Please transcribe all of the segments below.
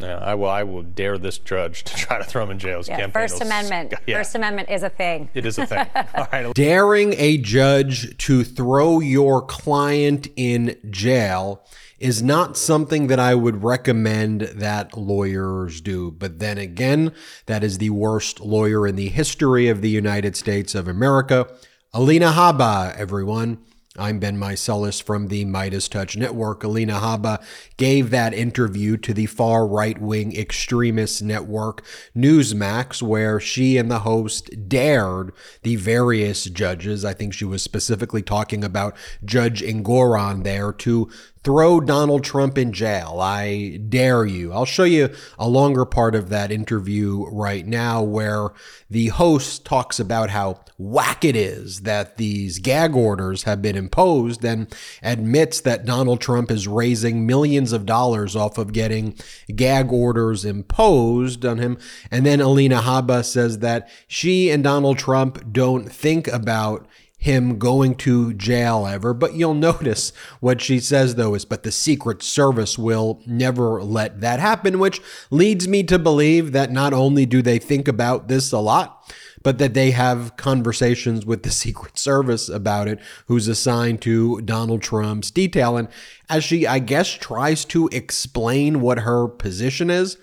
Yeah, I will. I will dare this judge to try to throw him in jail. Yeah, campaign First will Amendment. yeah, First Amendment is a thing. it is a thing. All right. Daring a judge to throw your client in jail is not something that I would recommend that lawyers do. But then again, that is the worst lawyer in the history of the United States of America. Alina Habba, everyone. I'm Ben Meiselas from the MeidasTouch Network. Alina Habba gave that interview to the far right wing extremist network Newsmax, where she and the host dared the various judges. I think she was specifically talking about Judge Engoron there to throw Donald Trump in jail. I dare you. I'll show you a longer part of that interview right now where the host talks about how whack it is that these gag orders have been imposed and admits that Donald Trump is raising millions of dollars off of getting gag orders imposed on him. And then Alina Habba says that she and Donald Trump don't think about him going to jail ever. But you'll notice what she says, though, is but the Secret Service will never let that happen, which leads me to believe that not only do they think about this a lot, but that they have conversations with the Secret Service about it, who's assigned to Donald Trump's detail. And as she, I guess, tries to explain what her position is,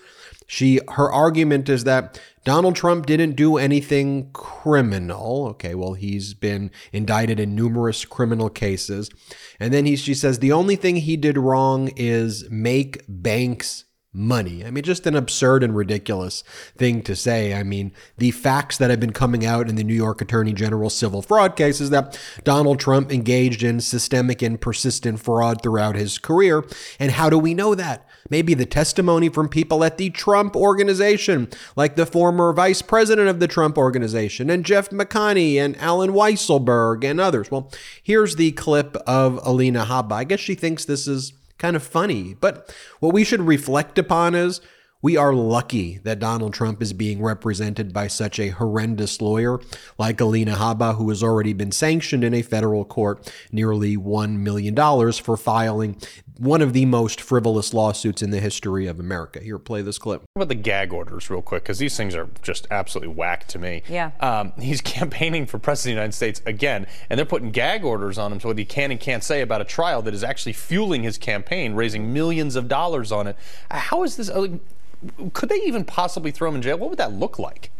she her argument is that Donald Trump didn't do anything criminal. Okay, well he's been indicted in numerous criminal cases. And then he she says the only thing he did wrong is make banks money. I mean, just an absurd and ridiculous thing to say. I mean, the facts that have been coming out in the New York Attorney General civil fraud case is that Donald Trump engaged in systemic and persistent fraud throughout his career. And how do we know that? Maybe the testimony from people at the Trump organization, like the former vice president of the Trump organization, and Jeff McConney and Allen Weisselberg and others. Well, here's the clip of Alina Habba. I guess she thinks this is kind of funny. But what we should reflect upon is we are lucky that Donald Trump is being represented by such a horrendous lawyer like Alina Habba, who has already been sanctioned in a federal court nearly $1 million for filing one of the most frivolous lawsuits in the history of America. Here, play this clip. What about the gag orders, real quick, because these things are just absolutely whack to me. Yeah. Um, he's campaigning for president of the United States again, and they're putting gag orders on him to what he can and can't say about a trial that is actually fueling his campaign, raising millions of dollars on it. How is this? Could they even possibly throw him in jail? What would that look like?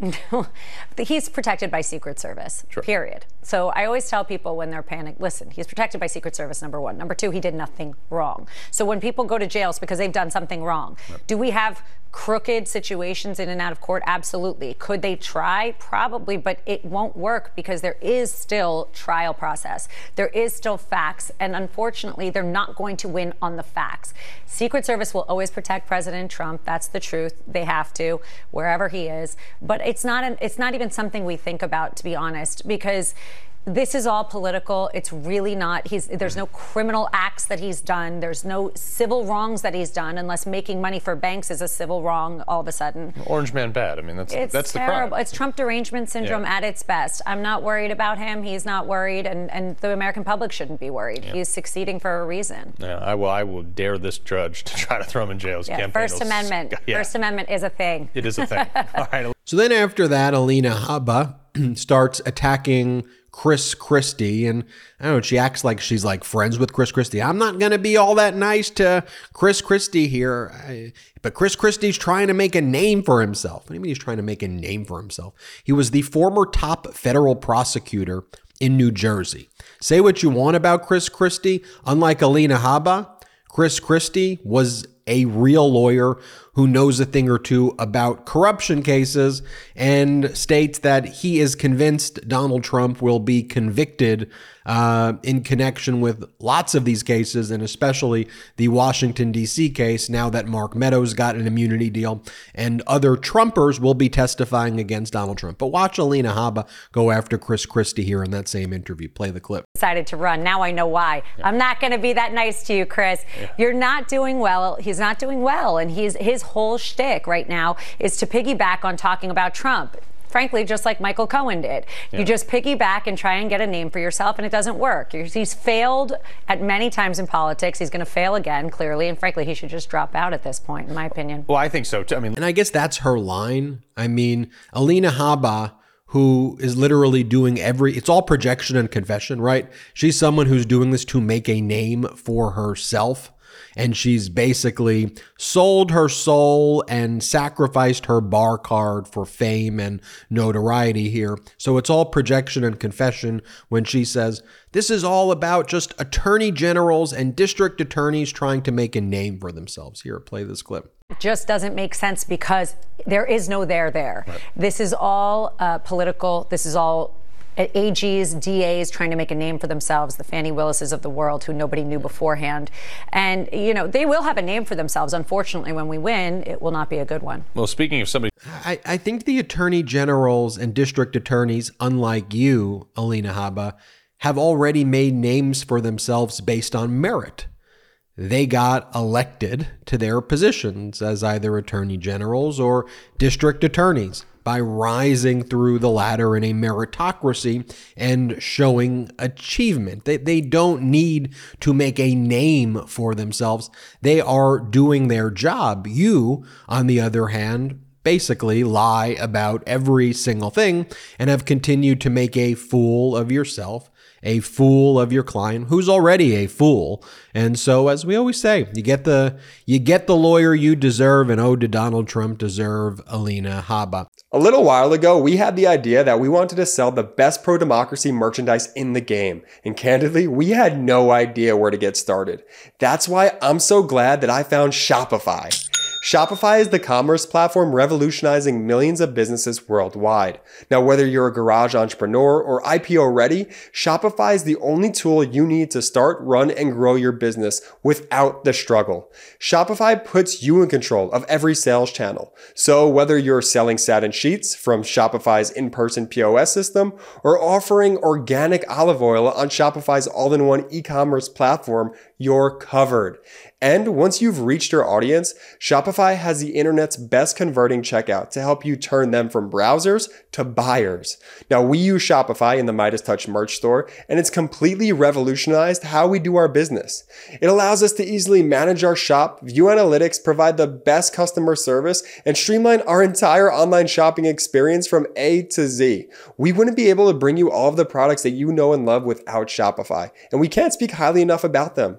he's protected by Secret Service, period. So I always tell people when they're panicked, listen, he's protected by Secret Service, number one. Number two, he did nothing wrong. So when people go to jails because they've done something wrong, do we have crooked situations in and out of court? Absolutely. Could they try? Probably, but it won't work because there is still trial process. There is still facts, and unfortunately, they're not going to win on the facts. Secret Service will always protect President Trump. That's the truth. They have to, wherever he is. But it's not an, it's not even something we think about, to be honest, because this is all political. It's really not. He's there's no mm-hmm. criminal acts that he's done. There's no civil wrongs that he's done, unless making money for banks is a civil wrong. All of a sudden, Orange man bad. I mean, that's it's that's the terrible. crime. It's Trump derangement syndrome Yeah. at its best. I'm not worried about him. He's not worried, and and the American public shouldn't be worried. He's succeeding for a reason. Yeah, I will. I will dare this judge to try to throw him in jail. His Yeah, campaign First will sc- Amendment. Yeah, First Amendment is a thing. it is a thing. All right. So then after that, Alina Habba starts attacking Chris Christie. And I don't know, she acts like she's like friends with Chris Christie. I'm not going to be all that nice to Chris Christie here. I- but Chris Christie's trying to make a name for himself. What do you mean he's trying to make a name for himself? He was the former top federal prosecutor in New Jersey. Say what you want about Chris Christie. Unlike Alina Habba, Chris Christie was a real lawyer who knows a thing or two about corruption cases and states that he is convinced Donald Trump will be convicted uh, in connection with lots of these cases, and especially the Washington, D.C. case, now that Mark Meadows got an immunity deal, and other Trumpers will be testifying against Donald Trump. But watch Alina Habba go after Chris Christie here in that same interview. Play the clip. decided to run. Now I know why. I'm not going to be that nice to you, Chris. You're not doing well. He's not doing well, and he's his whole shtick right now is to piggyback on talking about Trump. frankly, just like Michael Cohen did. Yeah. You just piggyback and try and get a name for yourself, and it doesn't work. He's failed at many times in politics. He's going to fail again, clearly, and frankly, he should just drop out at this point, in my opinion. Well, I think so too. I mean, and I guess that's her line. I mean, Alina Habba who is literally doing every it's all projection and confession, right? She's someone who's doing this to make a name for herself and she's basically sold her soul and sacrificed her bar card for fame and notoriety here. So it's all projection and confession when she says, This is all about just attorney generals and district attorneys trying to make a name for themselves. Here, play this clip. It just doesn't make sense because there is no there there. Right. This is all uh, political. This is all AGs, DAs trying to make a name for themselves, the Fani Willises of the world who nobody knew beforehand. And, you know, they will have a name for themselves. Unfortunately, when we win, it will not be a good one. Well, speaking of somebody. I, I think the attorney generals and district attorneys, unlike you, Alina Habba, have already made names for themselves based on merit they got elected to their positions as either attorney generals or district attorneys by rising through the ladder in a meritocracy and showing achievement. They, they don't need to make a name for themselves. They are doing their job. You, on the other hand, basically lie about every single thing and have continued to make a fool of yourself a fool of your client who's already a fool. And so as we always say, you get the you get the lawyer you deserve and oh did Donald Trump deserve Alina Habba. A little while ago, we had the idea that we wanted to sell the best pro democracy merchandise in the game. And candidly, we had no idea where to get started. That's why I'm so glad that I found Shopify. Shopify is the commerce platform revolutionizing millions of businesses worldwide. Now, whether you're a garage entrepreneur or IPO ready, Shopify is the only tool you need to start, run, and grow your business without the struggle. Shopify puts you in control of every sales channel. So whether you're selling satin sheets from Shopify's in-person POS system or offering organic olive oil on Shopify's all-in-one e-commerce platform, you're covered. And once you've reached your audience, Shopify has the internet's best converting checkout to help you turn them from browsers to buyers. Now, we use Shopify in the MeidasTouch merch store, and it's completely revolutionized how we do our business. It allows us to easily manage our shop, view analytics, provide the best customer service, and streamline our entire online shopping experience from A to Z. We wouldn't be able to bring you all of the products that you know and love without Shopify, and we can't speak highly enough about them.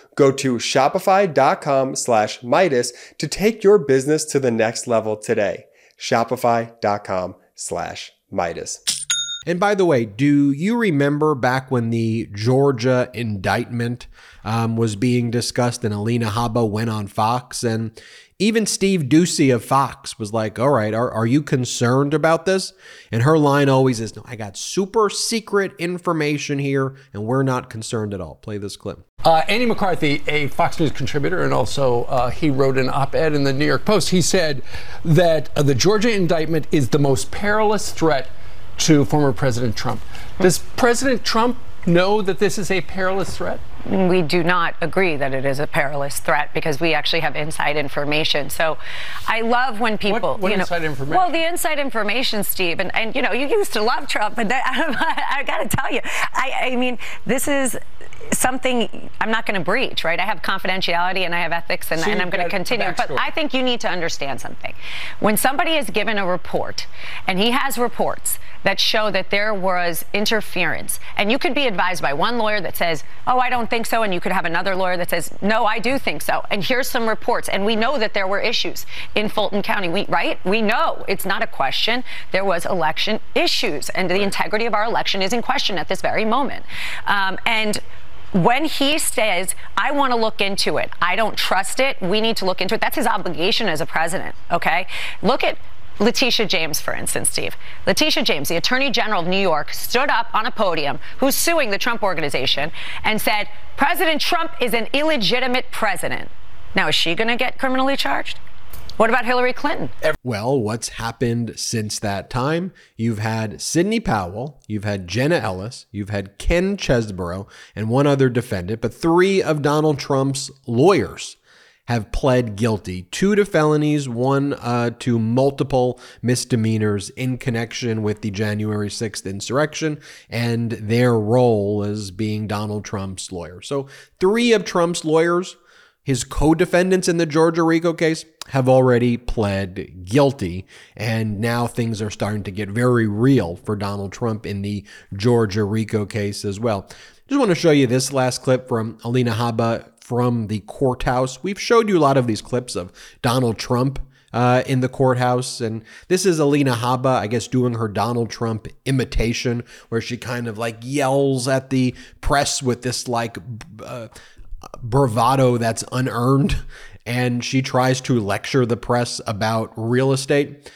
Go to shopify.com slash Meidas to take your business to the next level today. Shopify.com slash Meidas. And by the way, do you remember back when the Georgia indictment um, was being discussed and Alina Habba went on Fox and even Steve Doocy of Fox was like, All right, are, are you concerned about this? And her line always is, No, I got super secret information here, and we're not concerned at all. Play this clip. Uh, Andy McCarthy, a Fox News contributor, and also uh, he wrote an op ed in the New York Post. He said that uh, the Georgia indictment is the most perilous threat to former President Trump. Does President Trump know that this is a perilous threat? we do not agree that it is a perilous threat because we actually have inside information. So I love when people, what, what you know, inside information? well, the inside information, Steve, and, and you know, you used to love Trump, but that, I, I got to tell you, I, I mean, this is something I'm not going to breach, right? I have confidentiality and I have ethics and, and I'm going to continue. But I think you need to understand something. When somebody is given a report and he has reports that show that there was interference, and you could be advised by one lawyer that says, Oh, I don't think so, and you could have another lawyer that says, No, I do think so. And here's some reports. And we know that there were issues in Fulton County, we, right? We know it's not a question. There was election issues, and the integrity of our election is in question at this very moment. Um, and when he says, I want to look into it, I don't trust it, we need to look into it, that's his obligation as a president, okay? Look at Letitia James, for instance, Steve. Letitia James, the Attorney General of New York, stood up on a podium who's suing the Trump organization and said, President Trump is an illegitimate president. Now, is she going to get criminally charged? What about Hillary Clinton? Well, what's happened since that time? You've had Sidney Powell, you've had Jenna Ellis, you've had Ken Chesebro, and one other defendant, but three of Donald Trump's lawyers have pled guilty two to felonies, one uh, to multiple misdemeanors in connection with the January 6th insurrection and their role as being Donald Trump's lawyer. So, three of Trump's lawyers, his co defendants in the Georgia RICO case, have already pled guilty. And now things are starting to get very real for Donald Trump in the Georgia RICO case as well. Just want to show you this last clip from Alina Habba from the courthouse. We've showed you a lot of these clips of Donald Trump uh, in the courthouse. And this is Alina Habba, I guess, doing her Donald Trump imitation, where she kind of like yells at the press with this like uh, bravado that's unearned. And she tries to lecture the press about real estate.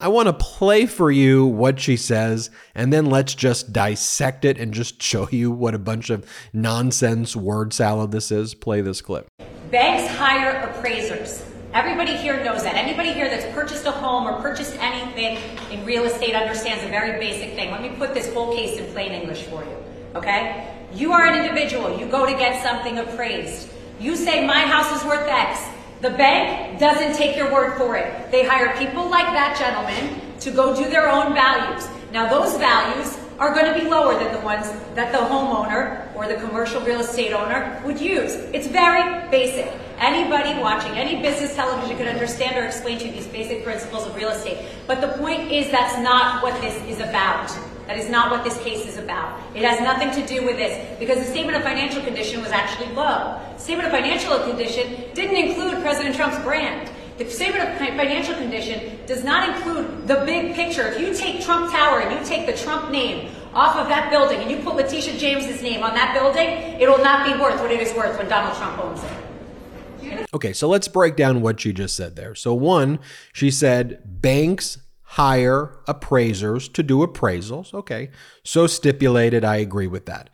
I want to play for you what she says, and then let's just dissect it and just show you what a bunch of nonsense word salad this is. Play this clip. Banks hire appraisers. Everybody here knows that. Anybody here that's purchased a home or purchased anything in real estate understands a very basic thing. Let me put this whole case in plain English for you, okay? You are an individual. You go to get something appraised. You say, my house is worth X. The bank doesn't take your word for it. They hire people like that gentleman to go do their own values. Now, those values are going to be lower than the ones that the homeowner or the commercial real estate owner would use. It's very basic. Anybody watching any business television could understand or explain to you these basic principles of real estate. But the point is that's not what this is about. That is not what this case is about. It has nothing to do with this because the statement of financial condition was actually low. Statement of financial condition didn't include President Trump's brand. The statement of financial condition does not include the big picture. If you take Trump Tower and you take the Trump name off of that building and you put Letitia James's name on that building, it will not be worth what it is worth when Donald Trump owns it. Okay, so let's break down what she just said there. So, one, she said banks hire appraisers to do appraisals. Okay, so stipulated, I agree with that.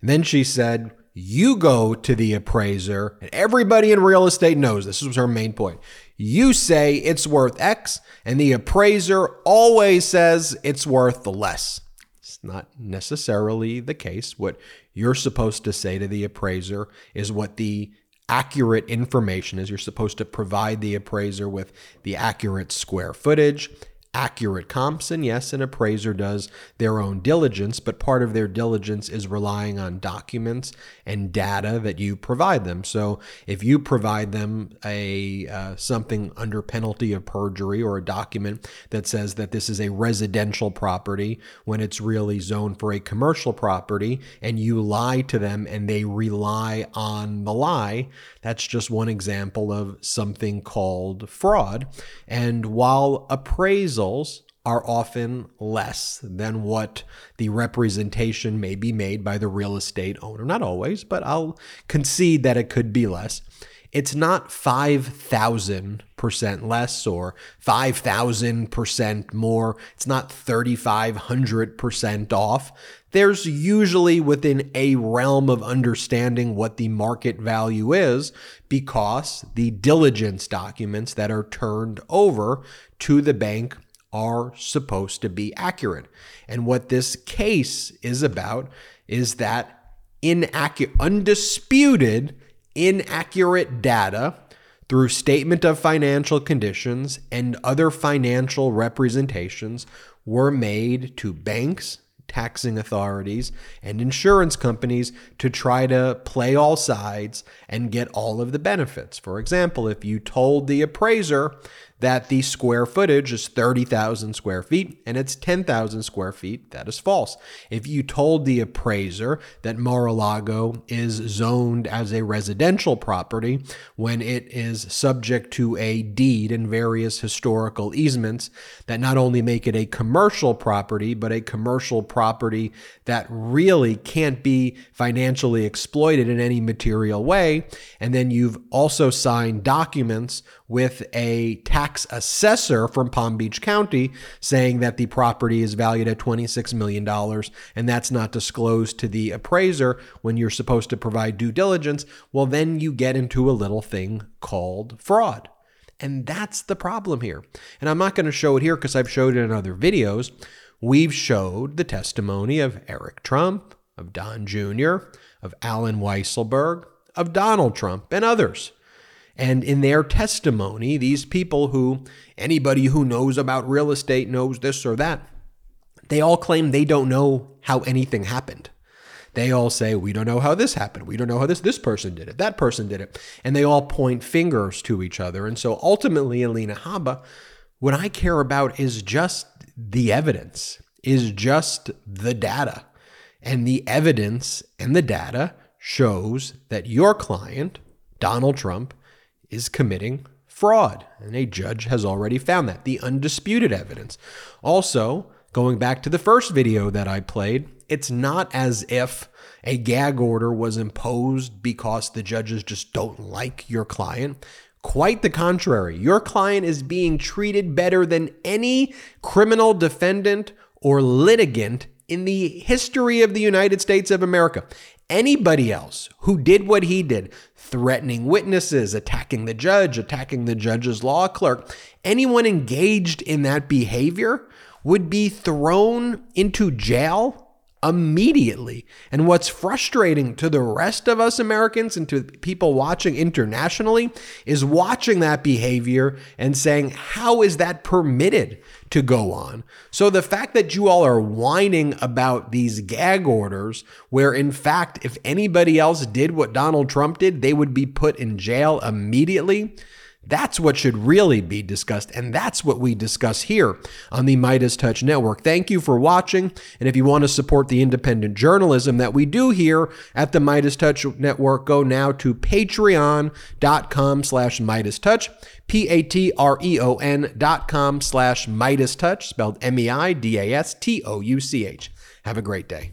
And then she said, you go to the appraiser, and everybody in real estate knows this was her main point. You say it's worth X, and the appraiser always says it's worth the less. It's not necessarily the case. What you're supposed to say to the appraiser is what the accurate information is. You're supposed to provide the appraiser with the accurate square footage accurate comps. And yes, an appraiser does their own diligence, but part of their diligence is relying on documents and data that you provide them. So if you provide them a uh, something under penalty of perjury or a document that says that this is a residential property when it's really zoned for a commercial property, and you lie to them and they rely on the lie, that's just one example of something called fraud. And while appraisals are often less than what the representation may be made by the real estate owner, not always, but I'll concede that it could be less. It's not 5,000% less or 5,000% more. It's not 3,500% off there's usually within a realm of understanding what the market value is because the diligence documents that are turned over to the bank are supposed to be accurate. And what this case is about is that inaccurate, undisputed, inaccurate data through statement of financial conditions and other financial representations were made to banks taxing authorities and insurance companies to try to play all sides and get all of the benefits. For example, if you told the appraiser that the square footage is 30,000 square feet and it's 10,000 square feet, that is false. If you told the appraiser that Mar-a-Lago is zoned as a residential property when it is subject to a deed and various historical easements that not only make it a commercial property, but a commercial property that really can't be financially exploited in any material way, and then you've also signed documents with a tax tax assessor from Palm Beach County saying that the property is valued at $26 million and that's not disclosed to the appraiser when you're supposed to provide due diligence, well, then you get into a little thing called fraud. And that's the problem here. And I'm not going to show it here because I've showed it in other videos. We've showed the testimony of Eric Trump, of Don Jr., of Allen Weisselberg, of Donald Trump, and others. And in their testimony, these people who anybody who knows about real estate knows this or that, they all claim they don't know how anything happened. They all say, we don't know how this happened. We don't know how this this person did it. That person did it. And they all point fingers to each other. And so ultimately, Alina Habba, what I care about is just the evidence, is just the data. And the evidence and the data shows that your client, Donald Trump, is committing fraud. And a judge has already found that, the undisputed evidence. Also, going back to the first video that I played, it's not as if a gag order was imposed because the judges just don't like your client. Quite the contrary. Your client is being treated better than any criminal defendant or litigant in the history of the United States of America. Anybody else who did what he did, threatening witnesses, attacking the judge, attacking the judge's law clerk, anyone engaged in that behavior would be thrown into jail immediately. And what's frustrating to the rest of us Americans and to people watching internationally is watching that behavior and saying, how is that permitted to go on? So the fact that you all are whining about these gag orders, where in fact, if anybody else did what Donald Trump did, they would be put in jail immediately. That's what should really be discussed. And that's what we discuss here on the MeidasTouch Network. Thank you for watching. And if you want to support the independent journalism that we do here at the MeidasTouch Network, go now to patreon.com slash MeidasTouch, P-A-T-R-E-O-N dot com slash MeidasTouch, spelled M-E-I-D-A-S-T-O-U-C-H. Have a great day.